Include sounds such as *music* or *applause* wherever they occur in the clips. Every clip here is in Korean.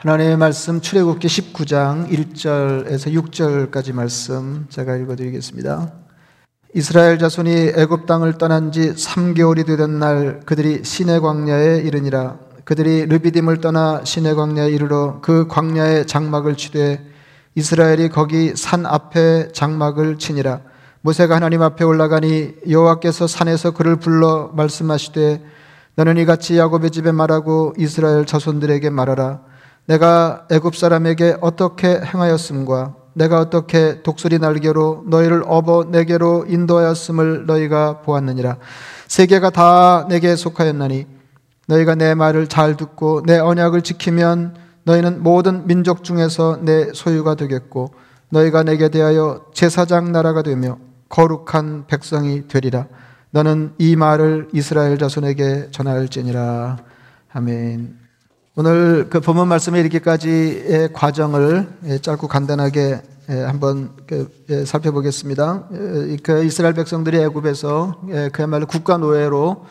하나님의 말씀 출애굽기 19장 1절에서 6절까지 말씀 제가 읽어 드리겠습니다. 이스라엘 자손이 애굽 땅을 떠난 지 3개월이 되던 날 그들이 시내 광야에 이르니라. 그들이 르비딤을 떠나 시내 광야에 이르러 그 광야에 장막을 치되 이스라엘이 거기 산 앞에 장막을 치니라. 모세가 하나님 앞에 올라가니 여호와께서 산에서 그를 불러 말씀하시되 너는 이같이 야곱의 집에 말하고 이스라엘 자손들에게 말하라 내가 애굽 사람에게 어떻게 행하였음과 내가 어떻게 독수리 날개로 너희를 업어 내게로 인도하였음을 너희가 보았느니라. 세계가 다 내게 속하였나니 너희가 내 말을 잘 듣고 내 언약을 지키면 너희는 모든 민족 중에서 내 소유가 되겠고 너희가 내게 대하여 제사장 나라가 되며 거룩한 백성이 되리라. 너는 이 말을 이스라엘 자손에게 전할지니라. 아멘. 오늘 그 본문 말씀에 이렇게까지의 과정을 예, 짧고 간단하게 예, 한번 그, 예, 살펴보겠습니다. 그 이스라엘 백성들이 애굽에서 그야말로 국가 노예로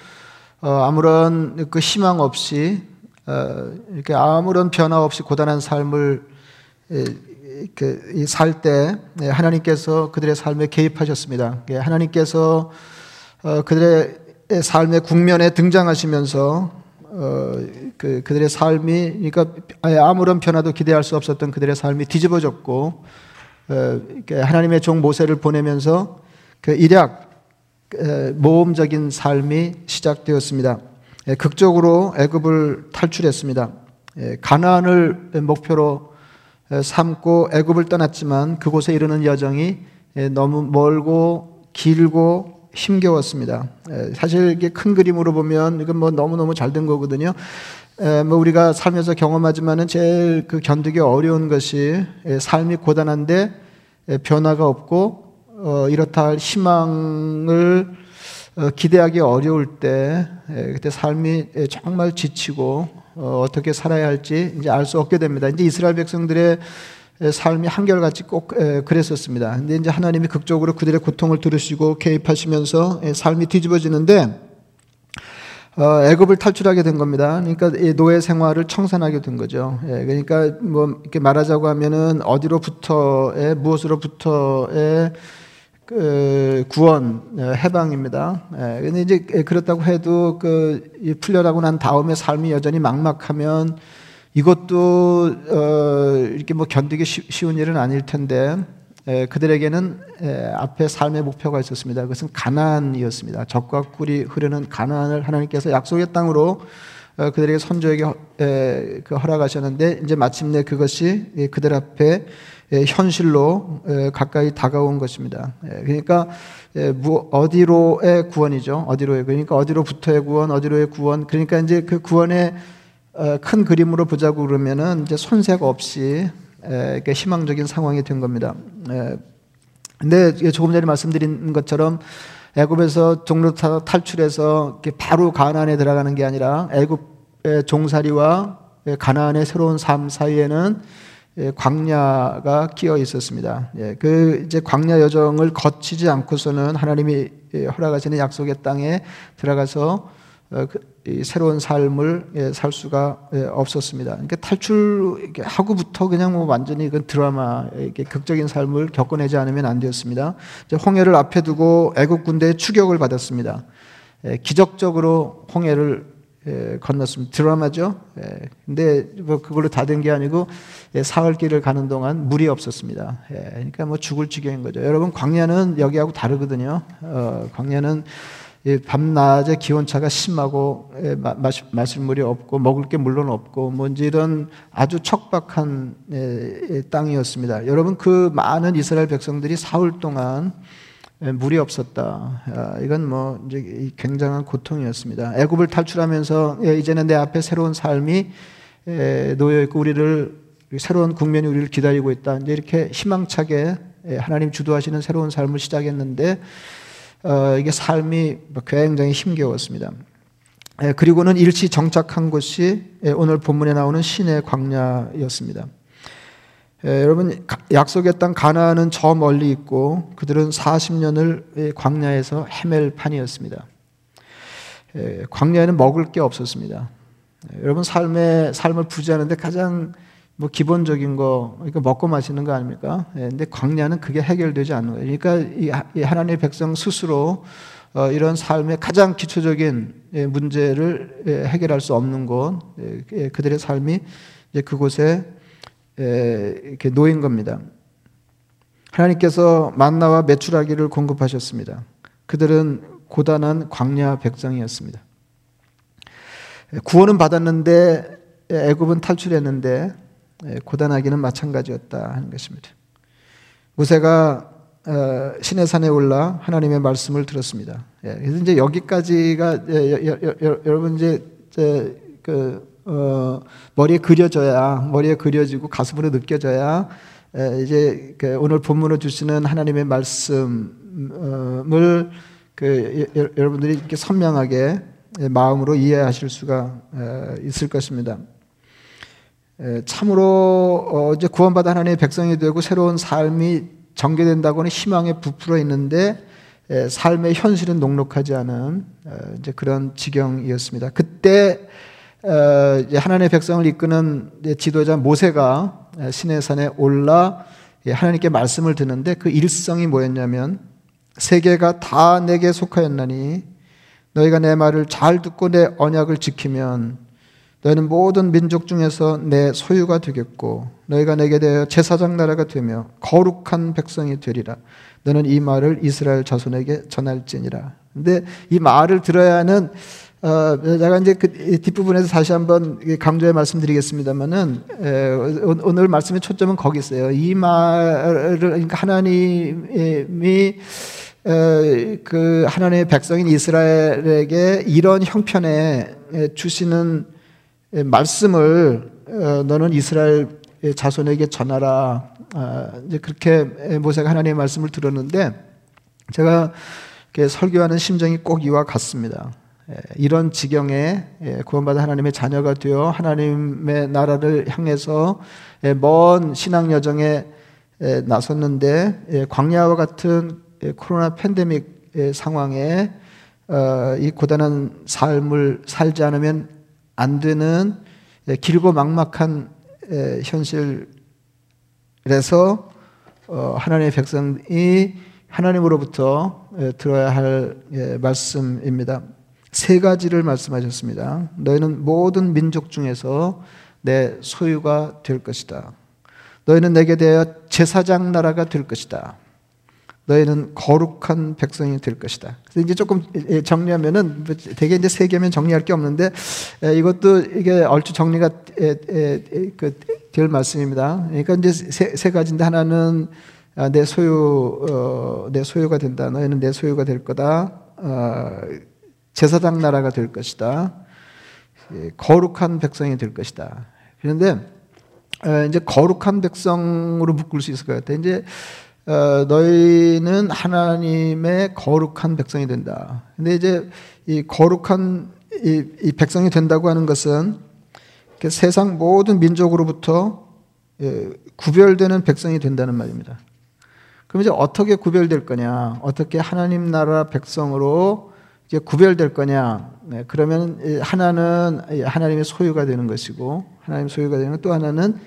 어, 아무런 그 희망 없이 어, 이렇게 아무런 변화 없이 고단한 삶을 살 때 하나님께서 그들의 삶에 개입하셨습니다. 하나님께서 어, 그들의 삶의 국면에 등장하시면서 어, 그, 그들의 삶이, 그러니까 아무런 변화도 기대할 수 없었던 그들의 삶이 뒤집어졌고, 어, 하나님의 종 모세를 보내면서 그 일약 어, 모험적인 삶이 시작되었습니다. 예, 극적으로 애굽을 탈출했습니다. 예, 가나안을 목표로 어, 삼고 애굽을 떠났지만 그곳에 이르는 여정이 예, 너무 멀고 길고 힘겨웠습니다. 사실 이게 큰 그림으로 보면 이건 뭐 너무너무 잘 된 거거든요. 뭐 우리가 살면서 경험하지만은 제일 그 견디기 어려운 것이 삶이 고단한데 변화가 없고 어, 이렇다 할 희망을 어, 기대하기 어려울 때 그때 삶이 정말 지치고 어, 어떻게 살아야 할지 이제 알 수 없게 됩니다. 이제 이스라엘 백성들의 삶이 한결같이 꼭 그랬었습니다. 근데 이제 하나님이 극적으로 그들의 고통을 들으시고 개입하시면서 삶이 뒤집어지는데 어, 애굽을 탈출하게 된 겁니다. 그러니까 노예 생활을 청산하게 된 거죠. 예, 그러니까 뭐 이렇게 말하자고 하면은 어디로부터의 무엇으로부터의 그 구원 해방입니다. 예, 근데 이제 그렇다고 해도 그 풀려나고 난 다음에 삶이 여전히 막막하면 이것도 어, 이렇게 뭐 견디기 쉬운 일은 아닐 텐데 에, 그들에게는 에, 앞에 삶의 목표가 있었습니다. 그것은 가나안이었습니다. 적과 꿀이 흐르는 가나안을 하나님께서 약속의 땅으로 어, 그들에게 선조에게 에, 그 허락하셨는데 이제 마침내 그것이 그들 앞에 현실로 가까이 다가온 것입니다. 그러니까 어디로의 구원이죠. 어디로의 그러니까 어디로부터의 구원, 어디로의 구원. 그러니까 이제 그 구원의 어, 큰 그림으로 보자고 그러면은 이제 손색 없이 희망적인 상황이 된 겁니다. 근데 조금 전에 말씀드린 것처럼 애굽에서 종로 탈출해서 바로 가나안에 들어가는 게 아니라 애굽의 종살이와 가나안의 새로운 삶 사이에는 광야가 끼어 있었습니다. 예, 그 이제 광야 여정을 거치지 않고서는 하나님이 허락하시는 약속의 땅에 들어가서 어, 그, 새로운 삶을 예, 살 수가 예, 없었습니다. 그러니까 탈출하고부터 그냥 뭐 완전히 그 드라마, 극적인 삶을 겪어내지 않으면 안 되었습니다. 홍해를 앞에 두고 애국 군대의 추격을 받았습니다. 예, 기적적으로 홍해를 건넜습니다. 드라마죠. 근데 뭐 그걸로 다 된 게 아니고 사흘길을 가는 동안 물이 없었습니다. 그러니까 뭐 죽을 지경인 거죠. 여러분 광야는 여기하고 다르거든요. 어, 광야는 밤낮에 기온차가 심하고 마실 물이 없고 먹을 게 물론 없고 뭔지 이런 아주 척박한 땅이었습니다. 여러분 그 많은 이스라엘 백성들이 사흘 동안 물이 없었다. 아, 이건 뭐 이제 굉장한 고통이었습니다. 애굽을 탈출하면서 이제는 내 앞에 새로운 삶이 놓여 있고 우리를 새로운 국면이 우리를 기다리고 있다. 이제 이렇게 희망차게 하나님 주도하시는 새로운 삶을 시작했는데 어, 이게 삶이 굉장히 힘겨웠습니다. 예, 그리고는 일시 정착한 곳이 예, 오늘 본문에 나오는 신의 광야였습니다. 예, 여러분 약속의 땅 가나안은 저 멀리 있고 그들은 40년을 광야에서 헤맬 판이었습니다. 광야에는 먹을 게 없었습니다. 여러분 삶의 삶을 부지하는데 가장 뭐 기본적인 거, 그러니까 먹고 마시는 거 아닙니까? 예, 근데 광야는 그게 해결되지 않는 거예요. 그러니까 이 하나님의 백성 스스로 어, 이런 삶의 가장 기초적인 예, 문제를 예, 해결할 수 없는 곳, 예, 그들의 삶이 그곳에 이렇게 놓인 겁니다. 하나님께서 만나와 메추라기를 공급하셨습니다. 그들은 고단한 광야 백성이었습니다. 구원은 받았는데 애굽은 탈출했는데 고단하기는 마찬가지였다 하는 것입니다. 모세가 어, 신의 산에 올라 하나님의 말씀을 들었습니다. 예, 그래서 이제 여기까지가 여러분 이제 그 어, 머리에 그려져야 머리에 그려지고 가슴으로 느껴져야 이제 그 오늘 본문을 주시는 하나님의 말씀을 그 여러분들이 이렇게 선명하게 마음으로 이해하실 수가 있을 것입니다. 참으로 어, 이제 구원받아 하나님의 백성이 되고 새로운 삶이 전개된다고는 희망에 부풀어 있는데 삶의 현실은 녹록하지 않은 어, 이제 그런 지경이었습니다. 그때 어, 하나님의 백성을 이끄는 지도자 모세가 신의 산에 올라 하나님께 말씀을 듣는데 그 일성이 뭐였냐면 세계가 다 내게 속하였나니 너희가 내 말을 잘 듣고 내 언약을 지키면 너희는 모든 민족 중에서 내 소유가 되겠고 너희가 내게 대하여 제사장 나라가 되며 거룩한 백성이 되리라. 너는 이 말을 이스라엘 자손에게 전할지니라. 근데 이 말을 들어야 하는 어, 제가 이제 그 뒷부분에서 다시 한번 강조해 말씀드리겠습니다만은 오늘 말씀의 초점은 거기 있어요. 이 말을 그러니까 하나님이 그 하나님의 백성인 이스라엘에게 이런 형편에 주시는 말씀을 어, 너는 이스라엘 자손에게 전하라. 아, 이제 그렇게 모세가 하나님의 말씀을 들었는데 제가 설교하는 심정이 꼭 이와 같습니다. 이런 지경에 구원받은 하나님의 자녀가 되어 하나님의 나라를 향해서 먼 신앙 여정에 나섰는데 광야와 같은 코로나 팬데믹 상황에 어, 이 고단한 삶을 살지 않으면 안 되는 길고 막막한 현실에서 어, 하나님의 백성이 하나님으로부터 들어야 할 말씀입니다. 세 가지를 말씀하셨습니다. 너희는 모든 민족 중에서 내 소유가 될 것이다. 너희는 내게 대하여 제사장 나라가 될 것이다. 너희는 거룩한 백성이 될 것이다. 그래서 이제 조금 정리하면은 되게 이제 세 개면 정리할 게 없는데 이것도 이게 얼추 정리가 그될 말씀입니다. 그러니까 이제 세, 세 가지인데 하나는 아, 내 소유 어, 내 소유가 된다. 너희는 내 소유가 될 거다. 어, 제사장 나라가 될 것이다. 거룩한 백성이 될 것이다. 그런데 이제 거룩한 백성으로 묶을 수 있을 것 같아요. 이제 어, 너희는 하나님의 거룩한 백성이 된다. 근데 이제 이 거룩한 이, 이 백성이 된다고 하는 것은 세상 모든 민족으로부터 예, 구별되는 백성이 된다는 말입니다. 그럼 이제 어떻게 구별될 거냐? 어떻게 하나님 나라 백성으로 이제 구별될 거냐? 네, 그러면 하나는 하나님의 소유가 되는 것이고 하나님 소유가 되는 또 하나는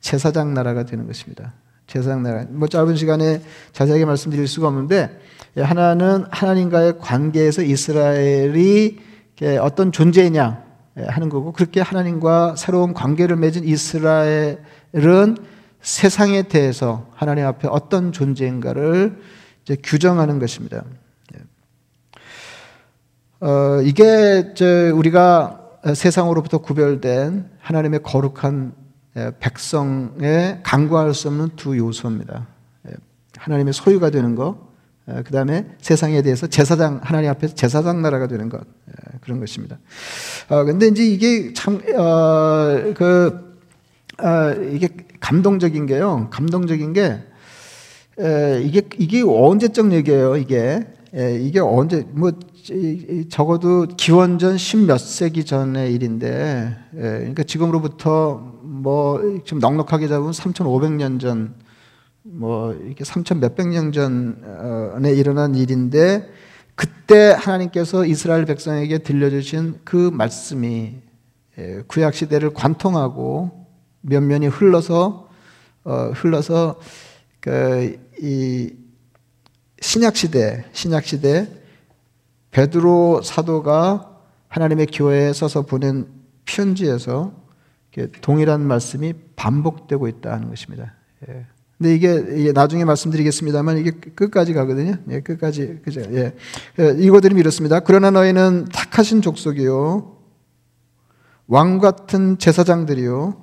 제사장 나라가 되는 것입니다. 제사장 나라. 뭐 짧은 시간에 자세하게 말씀드릴 수가 없는데 하나는 하나님과의 관계에서 이스라엘이 어떤 존재냐 하는 거고 그렇게 하나님과 새로운 관계를 맺은 이스라엘은 세상에 대해서 하나님 앞에 어떤 존재인가를 규정하는 것입니다. 어, 이게 우리가 세상으로부터 구별된 하나님의 거룩한 백성에 간과할 수 없는 두 요소입니다. 하나님의 소유가 되는 것, 그 다음에 세상에 대해서 제사장, 하나님 앞에서 제사장 나라가 되는 것, 그런 것입니다. 어, 근데 이제 이게 참, 어, 그, 어, 이게 감동적인 게요. 감동적인 게, 이게, 이게 언제적 얘기예요, 이게. 이게 언제, 뭐, 적어도 기원전 10몇 세기 전의 일인데, 예, 그러니까 지금으로부터 뭐, 좀 넉넉하게 잡으면 3,500년 전, 뭐, 이렇게 3,000 몇백 년 전에 일어난 일인데, 그때 하나님께서 이스라엘 백성에게 들려주신 그 말씀이 예, 구약 시대를 관통하고 면면이 흘러서 어, 흘러서 그 이 신약 시대 신약 시대 베드로 사도가 하나님의 교회에 써서 보낸 편지에서 동일한 말씀이 반복되고 있다 하는 것입니다. 예. 근데 이게, 나중에 말씀드리겠습니다만 이게 끝까지 가거든요. 예, 끝까지 그죠? 예. 예 이거들이 이렇습니다. 그러나 너희는 택하신 족속이요 왕 같은 제사장들이요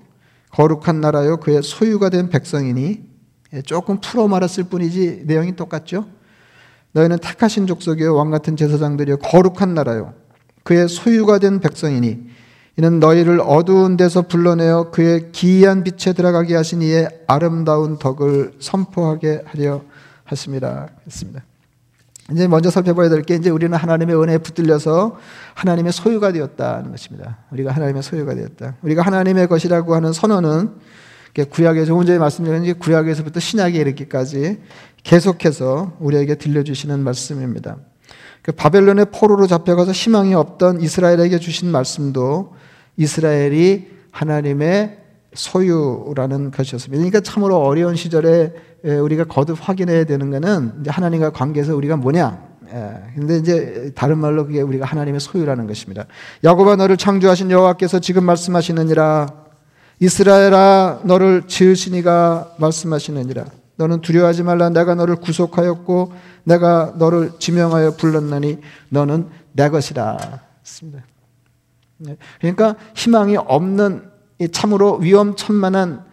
거룩한 나라요 그의 소유가 된 백성이니 예, 조금 풀어 말았을 뿐이지 내용이 똑같죠. 너희는 택하신 족속이요 왕 같은 제사장들이요 거룩한 나라요 그의 소유가 된 백성이니 이는 너희를 어두운 데서 불러내어 그의 기이한 빛에 들어가게 하신 이의 아름다운 덕을 선포하게 하려 하십니다. 했습니다. 이제 먼저 살펴봐야 될 게 이제 우리는 하나님의 은혜에 붙들려서 하나님의 소유가 되었다는 것입니다. 우리가 하나님의 소유가 되었다. 우리가 하나님의 것이라고 하는 선언은 구약에서 전에 말씀드린 구약에서부터 신약에 이르기까지 계속해서 우리에게 들려주시는 말씀입니다. 그 바벨론의 포로로 잡혀가서 희망이 없던 이스라엘에게 주신 말씀도 이스라엘이 하나님의 소유라는 것이었습니다. 그러니까 참으로 어려운 시절에 우리가 거듭 확인해야 되는 것은 하나님과 관계에서 우리가 뭐냐. 근데 이제 다른 말로 그게 우리가 하나님의 소유라는 것입니다. 야곱아 너를 창조하신 여호와께서 지금 말씀하시느니라 이스라엘아 너를 지으시니가 말씀하시느니라 너는 두려워하지 말라 내가 너를 구속하였고 내가 너를 지명하여 불렀나니 너는 내 것이라. 그러니까 희망이 없는 참으로 위험천만한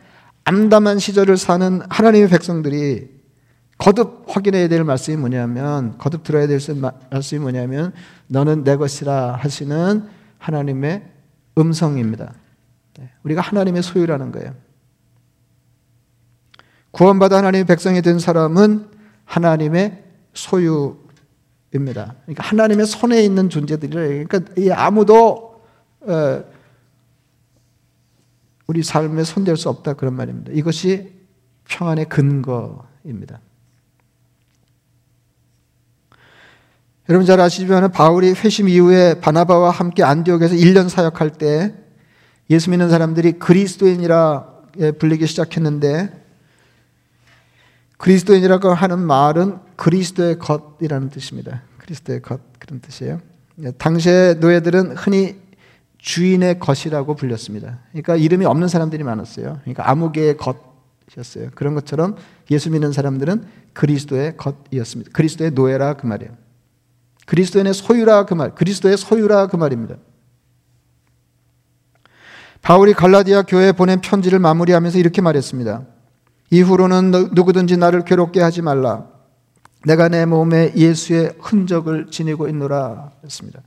암담한 시절을 사는 하나님의 백성들이 거듭 확인해야 될 말씀이 뭐냐면 거듭 들어야 될 말씀이 뭐냐면 너는 내 것이라 하시는 하나님의 음성입니다. 네. 우리가 하나님의 소유라는 거예요. 구원받아 하나님의 백성이 된 사람은 하나님의 소유입니다. 그러니까 하나님의 손에 있는 존재들이래요. 그러니까 아무도 어, 우리 삶에 손댈 수 없다 그런 말입니다. 이것이 평안의 근거입니다. 여러분 잘 아시지만 바울이 회심 이후에 바나바와 함께 안디옥에서 1년 사역할 때 예수 믿는 사람들이 그리스도인이라 불리기 시작했는데 그리스도인이라고 하는 말은 그리스도의 것이라는 뜻입니다. 그리스도의 것 그런 뜻이에요. 당시의 노예들은 흔히 주인의 것이라고 불렸습니다. 그러니까 이름이 없는 사람들이 많았어요. 그러니까 아무개의 것이었어요. 그런 것처럼 예수 믿는 사람들은 그리스도의 것이었습니다. 그리스도의 노예라 그 말이에요. 그리스도인의 소유라 그 말, 그리스도의 소유라 그 말입니다. 바울이 갈라디아 교회에 보낸 편지를 마무리하면서 이렇게 말했습니다. 이후로는 누구든지 나를 괴롭게 하지 말라. 내가 내 몸에 예수의 흔적을 지니고 있노라 했습니다.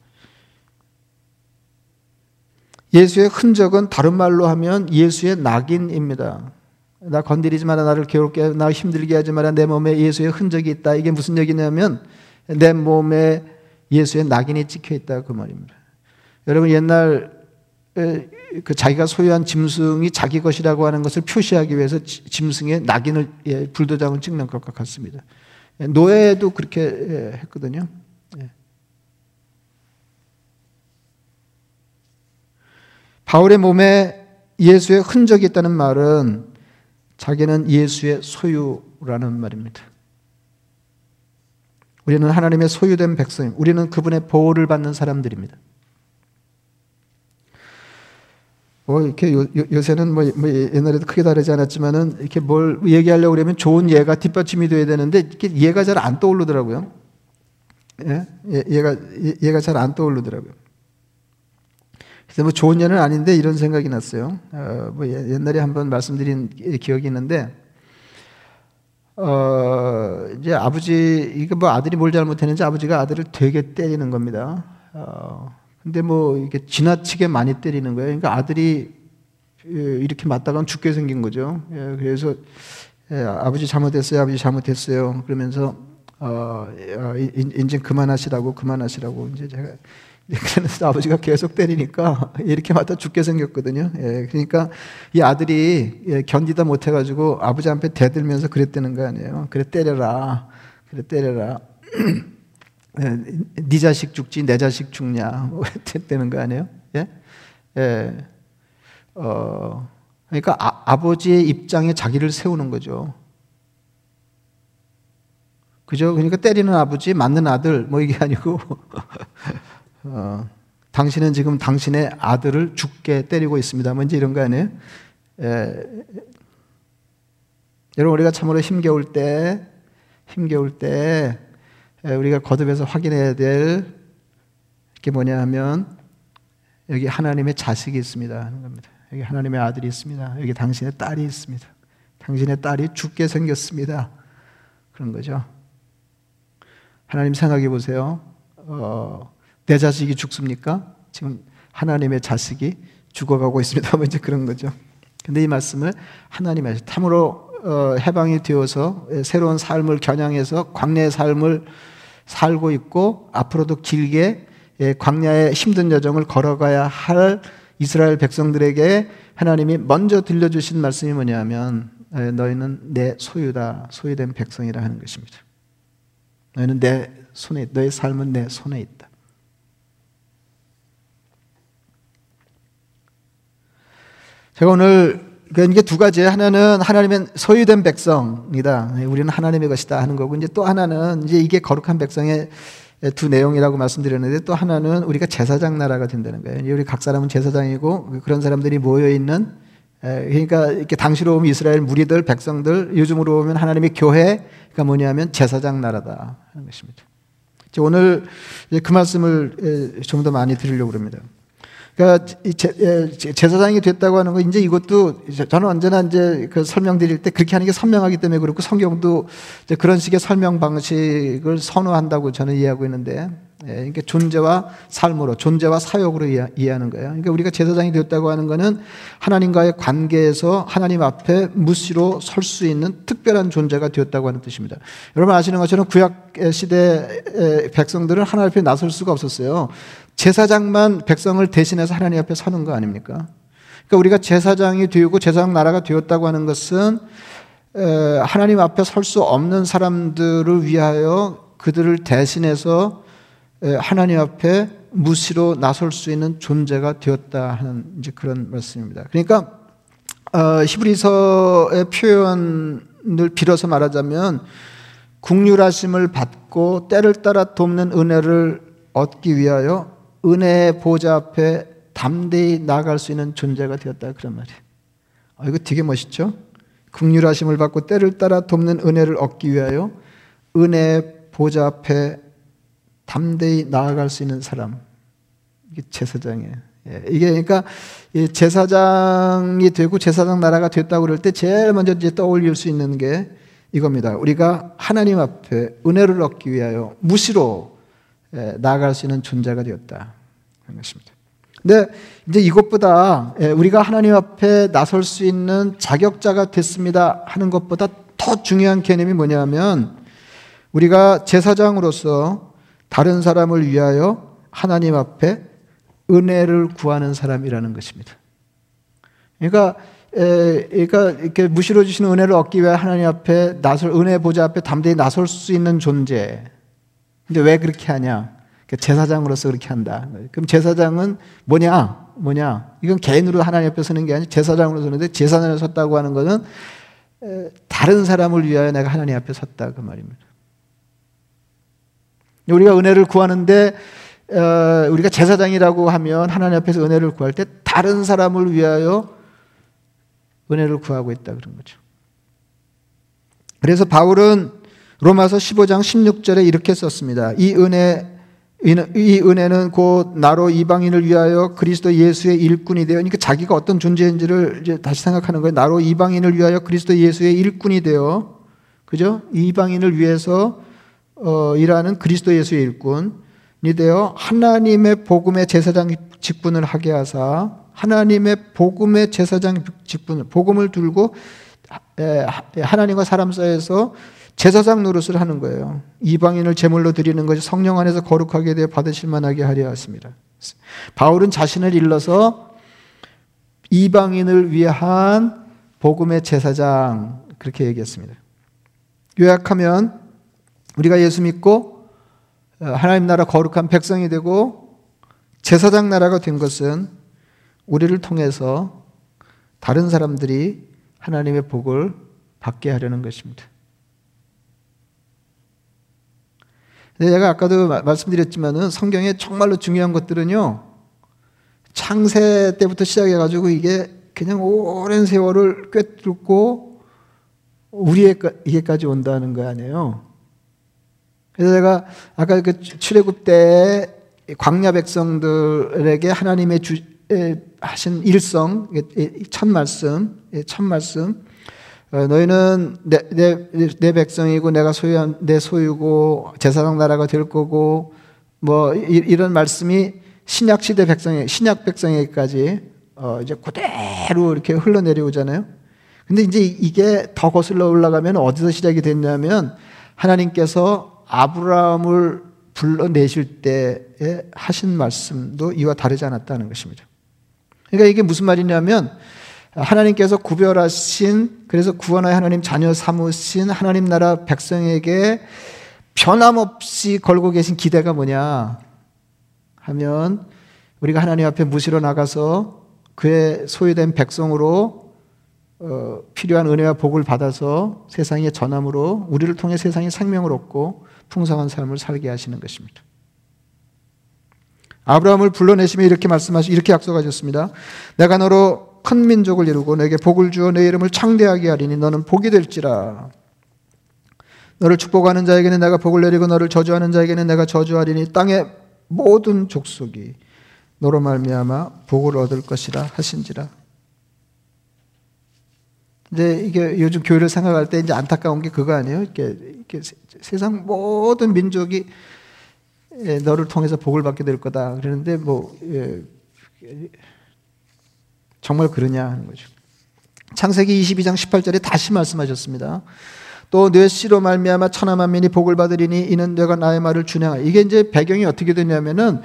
예수의 흔적은 다른 말로 하면 예수의 낙인입니다. 나 건드리지 마라, 나를 괴롭게, 나 힘들게 하지 마라, 내 몸에 예수의 흔적이 있다. 이게 무슨 얘기냐면 내 몸에 예수의 낙인이 찍혀 있다 그 말입니다. 여러분 옛날 그 자기가 소유한 짐승이 자기 것이라고 하는 것을 표시하기 위해서 짐승의 낙인을 예, 불도장을 찍는 것과 같습니다. 예, 노예도 그렇게 예, 했거든요. 바울의 몸에 예수의 흔적이 있다는 말은 자기는 예수의 소유라는 말입니다. 우리는 하나님의 소유된 백성, 우리는 그분의 보호를 받는 사람들입니다. 뭐 이렇게 요, 새는 뭐, 뭐, 옛날에도 크게 다르지 않았지만은 이렇게 뭘 얘기하려고 그러면 좋은 예가 뒷받침이 돼야 되는데 이렇게 예가 잘 안 떠오르더라고요. 예? 예 얘가 얘가 잘 안 떠오르더라고요. 그래서 뭐 좋은 예는 아닌데 이런 생각이 났어요. 어, 뭐 옛날에 한번 말씀드린 기억이 있는데 어, 이제 아버지 이거 뭐 아들이 뭘 잘못했는지 아버지가 아들을 되게 때리는 겁니다. 어, 근데 뭐 이게 지나치게 많이 때리는 거예요. 그러니까 아들이 예, 이렇게 맞다가 죽게 생긴 거죠. 예, 그래서 예, 아버지 잘못했어요. 아버지 잘못했어요. 그러면서 어, 어 이제 그만하시라고 그만하시라고 이제 제가 *laughs* 그래서 아버지가 계속 때리니까 이렇게 맞다 죽게 생겼거든요. 예, 그러니까 이 아들이 예, 견디다 못해가지고 아버지 앞에 대들면서 그랬다는 거 아니에요. 그래 때려라. 그래 때려라. *clears throat* 예, 네 자식 죽지 내 자식 죽냐 뭐 했다는 거 아니에요? 예? 예. 어, 그러니까 아, 아버지의 입장에 자기를 세우는 거죠. 그죠? 그러니까 때리는 아버지, 맞는 아들, 뭐 이게 아니고, *laughs* 어, 당신은 지금 당신의 아들을 죽게 때리고 있습니다. 뭔지 뭐 이런 거 아니에요? 에, 여러분, 우리가 참으로 힘겨울 때, 힘겨울 때, 에, 우리가 거듭해서 확인해야 될 게 뭐냐 하면, 여기 하나님의 자식이 있습니다. 하는 겁니다. 여기 하나님의 아들이 있습니다. 여기 당신의 딸이 있습니다. 당신의 딸이 죽게 생겼습니다. 그런 거죠. 하나님 생각해 보세요. 어, 내 자식이 죽습니까? 지금 하나님의 자식이 죽어가고 있습니다. *laughs* 뭐 이제 그런 거죠. 근데 이 말씀을 하나님의 참으로 어, 해방이 되어서 새로운 삶을 겨냥해서 광야의 삶을 살고 있고 앞으로도 길게 예, 광야의 힘든 여정을 걸어가야 할 이스라엘 백성들에게 하나님이 먼저 들려주신 말씀이 뭐냐면 너희는 내 소유다 소유된 백성이라 하는 것입니다. 너희는 내 손에 너의 삶은 내 손에 있다. 제가 오늘 그러니까 이게 두 가지 하나는 하나님의 소유된 백성이다. 우리는 하나님의 것이다 하는 거고 이제 또 하나는 이제 이게 거룩한 백성의 두 내용이라고 말씀드렸는데 또 하나는 우리가 제사장 나라가 된다는 거예요. 우리 각 사람은 제사장이고 그런 사람들이 모여 있는 그러니까 이렇게 당시로 보면 이스라엘 무리들, 백성들, 요즘으로 보면 하나님의 교회가 뭐냐면 제사장 나라다 하는 것입니다. 오늘 그 말씀을 좀 더 많이 드리려고 합니다. 그러니까 제사장이 됐다고 하는 거 이제 이것도 저는 언제나 이제 그 설명드릴 때 그렇게 하는 게 선명하기 때문에 그렇고 성경도 그런 식의 설명 방식을 선호한다고 저는 이해하고 있는데 예, 그러니까 존재와 삶으로 존재와 사역으로 이해하는 거예요. 그러니까 우리가 제사장이 되었다고 하는 것은 하나님과의 관계에서 하나님 앞에 무시로 설 수 있는 특별한 존재가 되었다고 하는 뜻입니다. 여러분 아시는 것처럼 구약 시대 백성들은 하나님 앞에 나설 수가 없었어요. 제사장만 백성을 대신해서 하나님 앞에 서는 거 아닙니까? 그러니까 우리가 제사장이 되고 제사장 나라가 되었다고 하는 것은 하나님 앞에 설 수 없는 사람들을 위하여 그들을 대신해서 하나님 앞에 무시로 나설 수 있는 존재가 되었다 하는 이제 그런 말씀입니다. 그러니까 어, 히브리서의 표현을 빌어서 말하자면 국률하심을 받고 때를 따라 돕는 은혜를 얻기 위하여 은혜의 보좌 앞에 담대히 나갈 수 있는 존재가 되었다 그런 말이에요. 아, 이거 되게 멋있죠? 국률하심을 받고 때를 따라 돕는 은혜를 얻기 위하여 은혜의 보좌 앞에 담대히 나아갈 수 있는 사람. 이게 제사장이에요. 예, 이게 그러니까 제사장이 되고 제사장 나라가 됐다고 그럴 때 제일 먼저 이제 떠올릴 수 있는 게 이겁니다. 우리가 하나님 앞에 은혜를 얻기 위하여 무시로 예, 나아갈 수 있는 존재가 되었다. 하는 것입니다. 근데 이제 이것보다 예, 우리가 하나님 앞에 나설 수 있는 자격자가 됐습니다 하는 것보다 더 중요한 개념이 뭐냐면 우리가 제사장으로서 다른 사람을 위하여 하나님 앞에 은혜를 구하는 사람이라는 것입니다. 그러니까, 에, 그러니까 이렇게 무시로 주시는 은혜를 얻기 위해 하나님 앞에 나설 은혜 보좌 앞에 담대히 나설 수 있는 존재. 근데 왜 그렇게 하냐? 그러니까 제사장으로서 그렇게 한다. 그럼 제사장은 뭐냐? 뭐냐? 이건 개인으로 하나님 앞에 서는 게 아니라 제사장으로 서는데 제사장으로 섰다고 하는 것은 다른 사람을 위하여 내가 하나님 앞에 섰다 그 말입니다. 우리가 은혜를 구하는데 어, 우리가 제사장이라고 하면 하나님 앞에서 은혜를 구할 때 다른 사람을 위하여 은혜를 구하고 있다 그런 거죠. 그래서 바울은 로마서 15장 16절에 이렇게 썼습니다. 이 은혜 이 은혜는 곧 나로 이방인을 위하여 그리스도 예수의 일꾼이 되어 그러니까 자기가 어떤 존재인지를 이제 다시 생각하는 거예요. 나로 이방인을 위하여 그리스도 예수의 일꾼이 되어 그죠? 이방인을 위해서 어, 일하는 그리스도 예수의 일꾼이 되어 하나님의 복음의 제사장 직분을 하게 하사 하나님의 복음의 제사장 직분을 복음을 들고 하나님과 사람 사이에서 제사장 노릇을 하는 거예요. 이방인을 제물로 드리는 것이 성령 안에서 거룩하게 되어 받으실 만하게 하려 했습니다. 바울은 자신을 일러서 이방인을 위한 복음의 제사장 그렇게 얘기했습니다. 요약하면 우리가 예수 믿고 어, 하나님 나라 거룩한 백성이 되고 제사장 나라가 된 것은 우리를 통해서 다른 사람들이 하나님의 복을 받게 하려는 것입니다. 제가 아까도 말씀드렸지만은 성경에 정말로 중요한 것들은요, 창세 때부터 시작해가지고 이게 그냥 오랜 세월을 꿰뚫고 우리에게까지 온다는 거 아니에요. 그래서 제가 아까 그 출애굽 때 광야 백성들에게 하나님의 주, 하신 일성, 첫 말씀, 첫 말씀, 어, 너희는 내, 내, 내 백성이고 내가 소유한 내 소유고 제사장 나라가 될 거고 뭐 이, 런 말씀이 신약 시대 백성에 신약 백성에게까지 어 이제 그대로 이렇게 흘러내려오잖아요. 근데 이제 이게 더 거슬러 올라가면 어디서 시작이 됐냐면 하나님께서 아브라함을 불러내실 때에 하신 말씀도 이와 다르지 않았다는 것입니다. 그러니까 이게 무슨 말이냐면 하나님께서 구별하신 그래서 구원하여 하나님 자녀 삼으신 하나님 나라 백성에게 변함없이 걸고 계신 기대가 뭐냐 하면 우리가 하나님 앞에 무시로 나가서 그의 소유된 백성으로 어, 필요한 은혜와 복을 받아서 세상에 전함으로 우리를 통해 세상에 생명을 얻고 풍성한 삶을 살게 하시는 것입니다. 아브라함을 불러내시며 이렇게 말씀하시 이렇게 약속하셨습니다. 내가 너로 큰 민족을 이루고 내게 복을 주어 내 이름을 창대하게 하리니 너는 복이 될지라. 너를 축복하는 자에게는 내가 복을 내리고 너를 저주하는 자에게는 내가 저주하리니 땅의 모든 족속이 너로 말미암아 복을 얻을 것이라 하신지라. 이제 이게 요즘 교회를 생각할 때 이제 안타까운 게 그거 아니에요? 이렇게, 이렇게 세상 모든 민족이 너를 통해서 복을 받게 될 거다. 그러는데 뭐 예, 정말 그러냐 하는 거죠. 창세기 22장 18절에 다시 말씀하셨습니다. 또내 씨로 말미암아 천하 만민이 복을 받으리니 이는 내가 나의 말을 준행하. 이게 이제 배경이 어떻게 되냐면은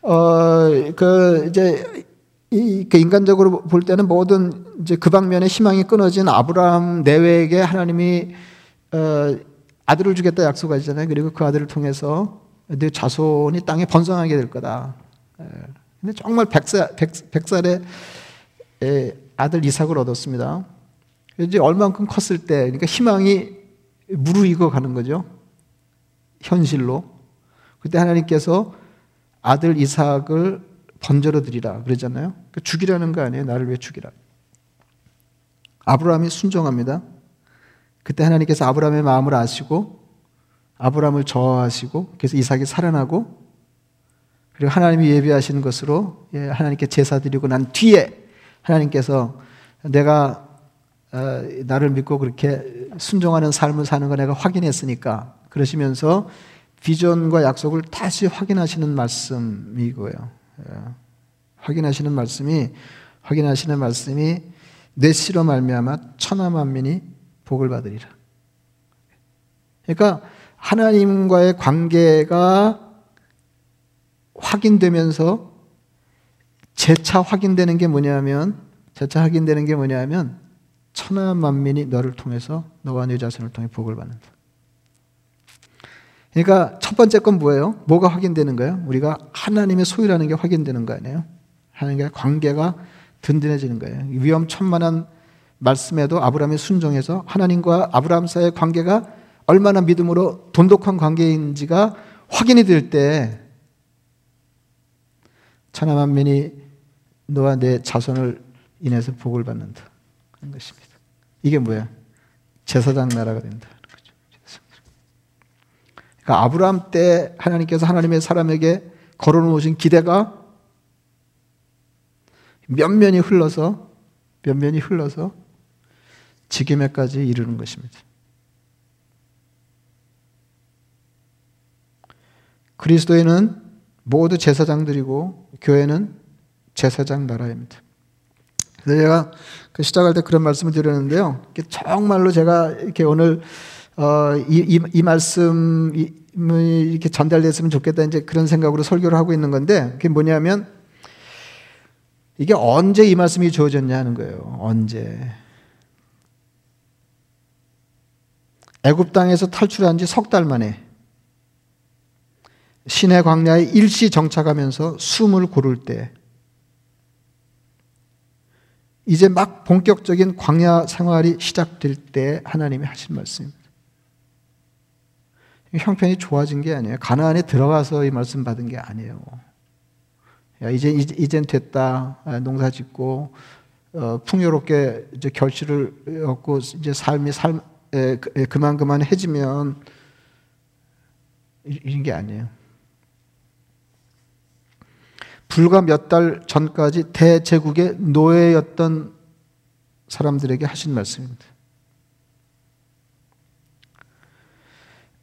어그 이제 이, 그 인간적으로 볼 때는 모든 이제 그 방면에 희망이 끊어진 아브라함 내외에게 하나님이 어, 아들을 주겠다 약속하시잖아요. 그리고 그 아들을 통해서 내 자손이 땅에 번성하게 될 거다. 예. 근데 정말 백살, 백, 백살의 아들 이삭을 얻었습니다. 이제 얼만큼 컸을 때, 그러니까 희망이 무르익어 가는 거죠. 현실로. 그때 하나님께서 아들 이삭을 번제로 드리라 그러잖아요. 그러니까 죽이라는 거 아니에요. 나를 왜 죽이라. 아브라함이 순종합니다. 그때 하나님께서 아브라함의 마음을 아시고 아브라함을 저하시고 그래서 이삭이 살아나고 그리고 하나님이 예비하신 것으로 예, 하나님께 제사 드리고 난 뒤에 하나님께서 내가 어, 나를 믿고 그렇게 순종하는 삶을 사는 거 내가 확인했으니까 그러시면서 비전과 약속을 다시 확인하시는 말씀이고요. 예. 확인하시는 말씀이 확인하시는 말씀이 내 씨로 말미암아 천하 만민이 복을 받으리라. 그러니까 하나님과의 관계가 확인되면서 재차 확인되는 게 뭐냐면 재차 확인되는 게 뭐냐면 천하 만민이 너를 통해서 너와 네 자손을 통해 복을 받는다. 그러니까 첫 번째 건 뭐예요? 뭐가 확인되는 거예요? 우리가 하나님의 소유라는 게 확인되는 거 아니에요? 하나님과의 관계가 든든해지는 거예요. 위험천만한 말씀에도 아브라함이 순종해서 하나님과 아브라함 사이의 관계가 얼마나 믿음으로 돈독한 관계인지가 확인이 될 때 천하 만민이 너와 내 자손을 인해서 복을 받는다. 하는 것입니다. 이게 뭐야? 제사장 나라가 된다. 거죠. 그러니까 아브라함 때 하나님께서 하나님의 사람에게 걸어놓으신 기대가 면면이 흘러서 면면이 흘러서 지금에까지 이르는 것입니다. 그리스도인은 모두 제사장들이고 교회는 제사장 나라입니다. 그래서 제가 그 시작할 때 그런 말씀을 드렸는데요. 정말로 제가 이렇게 오늘 어, 이, 이, 이 말씀이 이렇게 전달됐으면 좋겠다 이제 그런 생각으로 설교를 하고 있는 건데 그게 뭐냐면 이게 언제 이 말씀이 주어졌냐 하는 거예요. 언제? 애굽 땅에서 탈출한 지 석 달 만에 신의 광야에 일시 정착하면서 숨을 고를 때 이제 막 본격적인 광야 생활이 시작될 때 하나님이 하신 말씀입니다. 형편이 좋아진 게 아니에요. 가나안에 들어가서 이 말씀 받은 게 아니에요. 야, 이제, 이젠 됐다. 아, 농사 짓고, 어, 풍요롭게 이제 결실을 얻고, 이제 삶이 삶, 에, 그만 그만 해지면, 이런 게 아니에요. 불과 몇 달 전까지 대제국의 노예였던 사람들에게 하신 말씀입니다.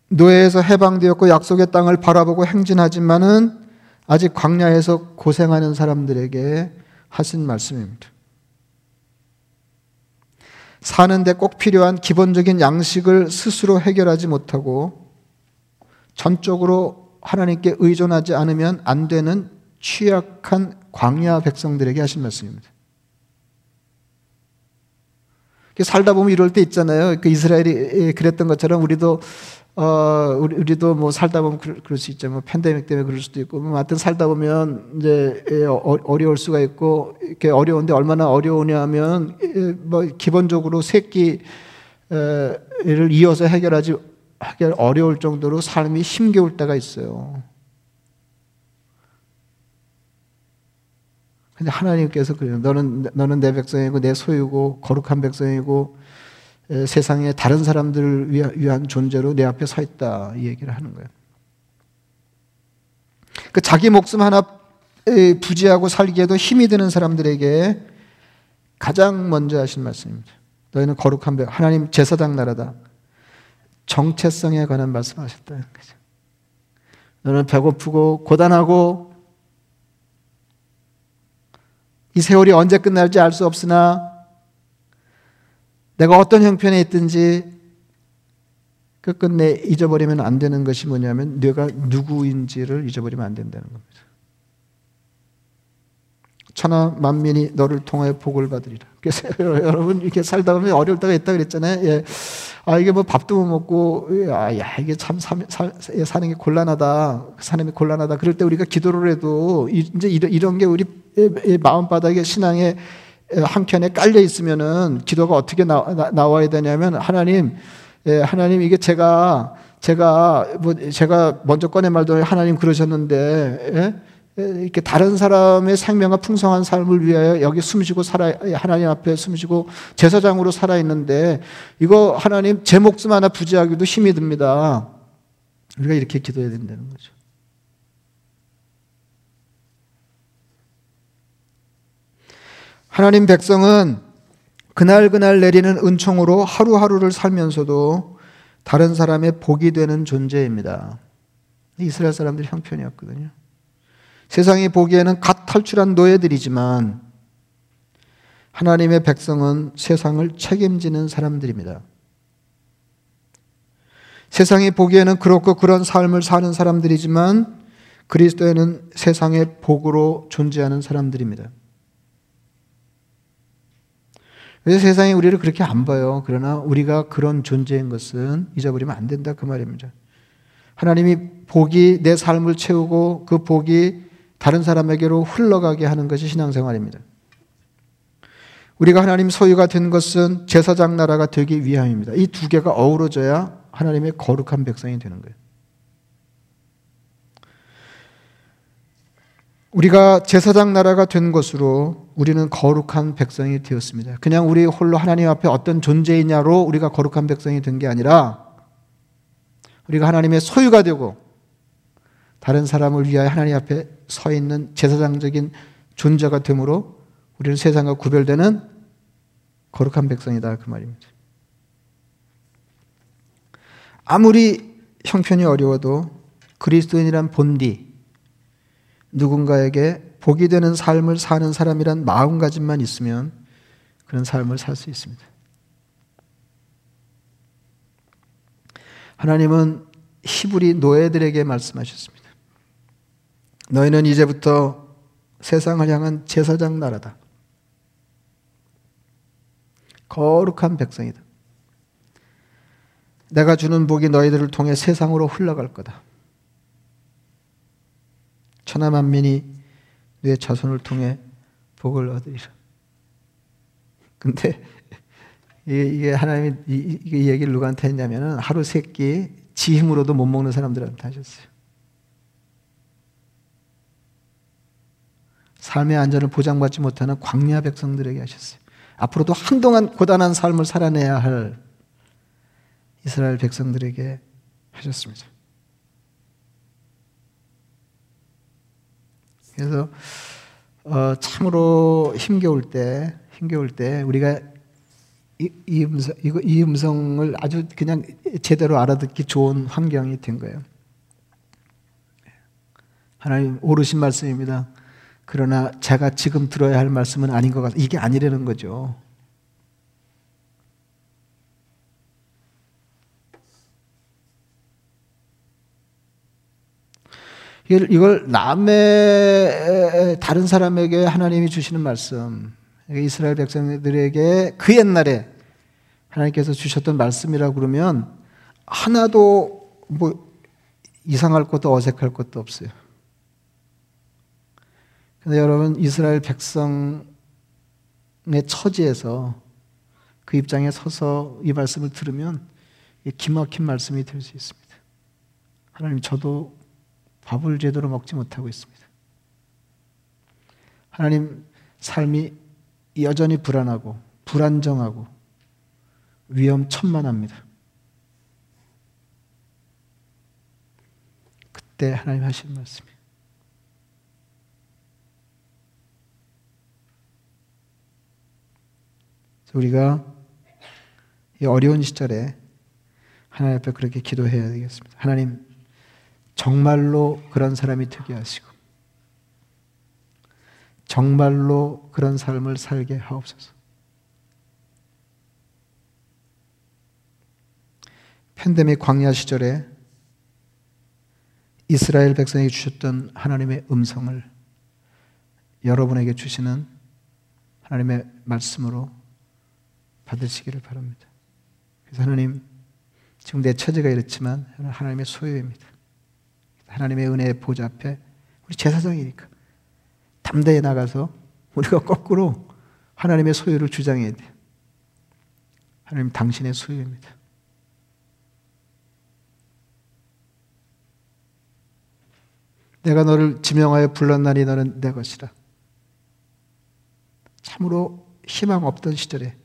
노예에서 해방되었고 약속의 땅을 바라보고 행진하지만은 아직 광야에서 고생하는 사람들에게 하신 말씀입니다. 사는데 꼭 필요한 기본적인 양식을 스스로 해결하지 못하고 전적으로 하나님께 의존하지 않으면 안 되는 취약한 광야 백성들에게 하신 말씀입니다. 살다 보면 이럴 때 있잖아요. 그 이스라엘이 그랬던 것처럼 우리도 어, 우리, 우리 도 뭐 살다 보면 그럴, 그럴 수 있죠. 뭐 팬데믹 때문에 그럴 수도 있고, 뭐 하여튼 살다 보면 이제 예, 어, 어려울 수가 있고, 이렇게 어려운데 얼마나 어려우냐 하면, 뭐 기본적으로 새끼를 이어서 해결하지, 해결 어려울 정도로 삶이 힘겨울 때가 있어요. 근데 하나님께서 그래요. 너는, 너는 내 백성이고, 내 소유고, 거룩한 백성이고, 세상에 다른 사람들을 위한 존재로 내 앞에 서 있다. 이 얘기를 하는 거예요. 그 자기 목숨 하나 부지하고 살기에도 힘이 드는 사람들에게 가장 먼저 하신 말씀입니다. 너희는 거룩한 백, 하나님 제사장 나라다. 정체성에 관한 말씀하셨다는 거죠. 너는 배고프고 고단하고 이 세월이 언제 끝날지 알 수 없으나 내가 어떤 형편에 있든지 끝끝내 잊어버리면 안 되는 것이 뭐냐면 내가 누구인지를 잊어버리면 안 된다는 겁니다. 천하 만민이 너를 통하여 복을 받으리라. 그래서 *laughs* 여러분 이렇게 살다 보면 어려울 때가 있다 그랬잖아요. 예. 아 이게 뭐 밥도 못 먹고 아, 야 이게 참 사, 사, 사는 게 곤란하다. 사는 게 곤란하다. 그럴 때 우리가 기도를 해도 이제 이런, 게 우리 마음 바닥에 신앙에 한켠에 깔려 있으면은 기도가 어떻게 나, 와야 되냐면 하나님 예, 하나님 이게 제가 제가 뭐 제가 먼저 꺼낸 말도 하나님 그러셨는데 예? 예? 이렇게 다른 사람의 생명과 풍성한 삶을 위하여 여기 숨쉬고 살아 하나님 앞에 숨쉬고 제사장으로 살아 있는데 이거 하나님 제 목숨 하나 부지하기도 힘이 듭니다. 우리가 이렇게 기도해야 된다는 거죠. 하나님 백성은 그날그날 내리는 은총으로 하루하루를 살면서도 다른 사람의 복이 되는 존재입니다. 이스라엘 사람들 형편이었거든요. 세상이 보기에는 갓 탈출한 노예들이지만 하나님의 백성은 세상을 책임지는 사람들입니다. 세상이 보기에는 그렇고 그런 삶을 사는 사람들이지만 그리스도에는 세상의 복으로 존재하는 사람들입니다. 왜 세상이 우리를 그렇게 안 봐요? 그러나 우리가 그런 존재인 것은 잊어버리면 안 된다 그 말입니다. 하나님이 복이 내 삶을 채우고 그 복이 다른 사람에게로 흘러가게 하는 것이 신앙생활입니다. 우리가 하나님 소유가 된 것은 제사장 나라가 되기 위함입니다. 이 두 개가 어우러져야 하나님의 거룩한 백성이 되는 거예요. 우리가 제사장 나라가 된 것으로 우리는 거룩한 백성이 되었습니다. 그냥 우리 홀로 하나님 앞에 어떤 존재이냐로 우리가 거룩한 백성이 된 게 아니라 우리가 하나님의 소유가 되고 다른 사람을 위하여 하나님 앞에 서 있는 제사장적인 존재가 되므로 우리는 세상과 구별되는 거룩한 백성이다 그 말입니다. 아무리 형편이 어려워도 그리스도인이란 본디 누군가에게 복이 되는 삶을 사는 사람이란 마음가짐만 있으면 그런 삶을 살 수 있습니다. 하나님은 히브리 노예들에게 말씀하셨습니다. 너희는 이제부터 세상을 향한 제사장 나라다. 거룩한 백성이다. 내가 주는 복이 너희들을 통해 세상으로 흘러갈 거다. 천하 만민이 내 자손을 통해 복을 얻으리라. 근데 이게 하나님이 이, 이 얘기를 누구한테 했냐면은 하루 세 끼 지 힘으로도 못 먹는 사람들한테 하셨어요. 삶의 안전을 보장받지 못하는 광야 백성들에게 하셨어요. 앞으로도 한동안 고단한 삶을 살아내야 할 이스라엘 백성들에게 하셨습니다. 그래서 어, 참으로 힘겨울 때, 힘겨울 때 우리가 이, 이, 음성, 이 음성을 아주 그냥 제대로 알아듣기 좋은 환경이 된 거예요. 하나님 오르신 말씀입니다. 그러나 제가 지금 들어야 할 말씀은 아닌 것 같아요. 이게 아니라는 거죠. 이걸 남의 다른 사람에게 하나님이 주시는 말씀, 이스라엘 백성들에게 그 옛날에 하나님께서 주셨던 말씀이라고 그러면 하나도 뭐 이상할 것도 어색할 것도 없어요. 근데 여러분 이스라엘 백성의 처지에서 그 입장에 서서 이 말씀을 들으면 기막힌 말씀이 될 수 있습니다. 하나님 저도 밥을 제대로 먹지 못하고 있습니다. 하나님 삶이 여전히 불안하고 불안정하고 위험천만합니다. 그때 하나님 하신 말씀이 우리가 이 어려운 시절에 하나님 앞에 그렇게 기도해야 되겠습니다. 하나님 정말로 그런 사람이 되게 하시고 정말로 그런 삶을 살게 하옵소서. 팬데믹 광야 시절에 이스라엘 백성에게 주셨던 하나님의 음성을 여러분에게 주시는 하나님의 말씀으로 받으시기를 바랍니다. 그래서 하나님, 지금 내 처지가 이렇지만 하나님의 소유입니다. 하나님의 은혜의 보좌 앞에 우리 제사장이니까 담대히 나가서 우리가 거꾸로 하나님의 소유를 주장해야 돼요. 하나님 당신의 소유입니다. 내가 너를 지명하여 불렀나니 너는 내 것이라. 참으로 희망 없던 시절에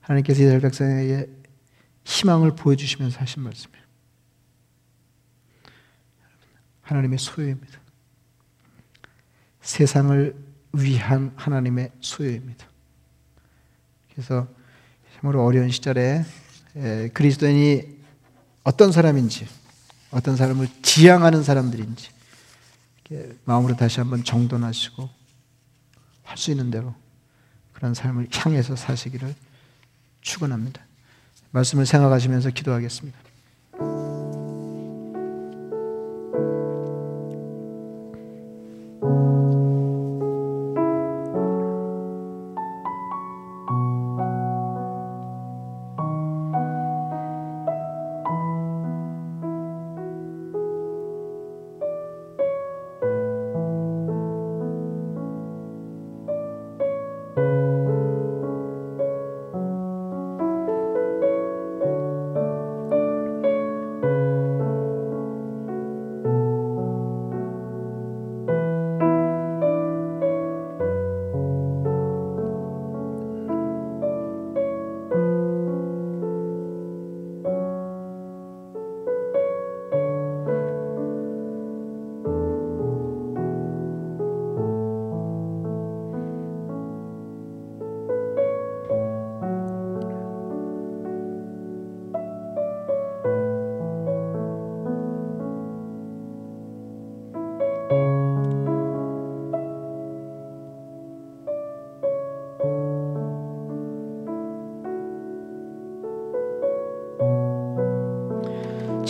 하나님께서 이스라엘 백성에게 희망을 보여주시면서 하신 말씀이에요. 하나님의 소유입니다. 세상을 위한 하나님의 소유입니다. 그래서 참으로 어려운 시절에 그리스도인이 어떤 사람인지, 어떤 사람을 지향하는 사람들인지 마음으로 다시 한번 정돈하시고 할 수 있는 대로 그런 삶을 향해서 사시기를 축원합니다. 말씀을 생각하시면서 기도하겠습니다.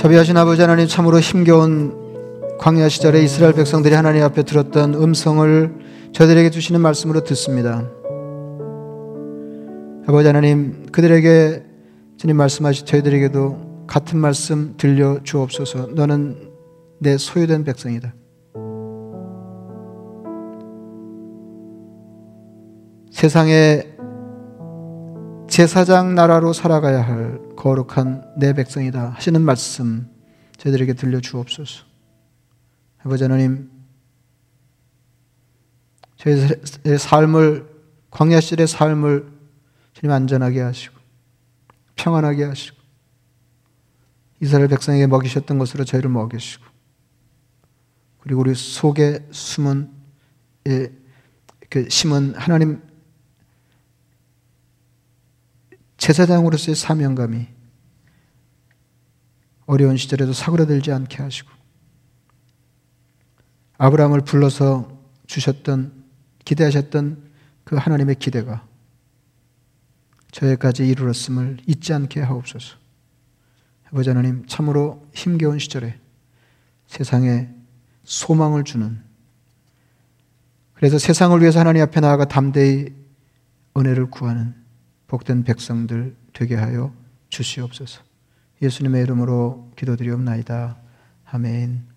자비하신 아버지 하나님 참으로 힘겨운 광야 시절에 이스라엘 백성들이 하나님 앞에 들었던 음성을 저들에게 주시는 말씀으로 듣습니다. 아버지 하나님 그들에게 주님 말씀하시 저희들에게도 같은 말씀 들려 주옵소서. 너는 내 소유된 백성이다. 세상에 제사장 나라로 살아가야 할 거룩한 내 백성이다 하시는 말씀 저희들에게 들려 주옵소서. 아버지 하나님, 저희의 삶을 광야 시절의 삶을 주님 안전하게 하시고 평안하게 하시고 이스라엘 백성에게 먹이셨던 것으로 저희를 먹이시고 그리고 우리 속에 숨은 예, 그 심은 하나님 제사장으로서의 사명감이 어려운 시절에도 사그라들지 않게 하시고 아브라함을 불러서 주셨던 기대하셨던 그 하나님의 기대가 저에까지 이르렀음을 잊지 않게 하옵소서. 아버지 하나님 참으로 힘겨운 시절에 세상에 소망을 주는 그래서 세상을 위해서 하나님 앞에 나아가 담대히 은혜를 구하는 복된 백성들 되게 하여 주시옵소서. 예수님의 이름으로 기도드리옵나이다. 아멘.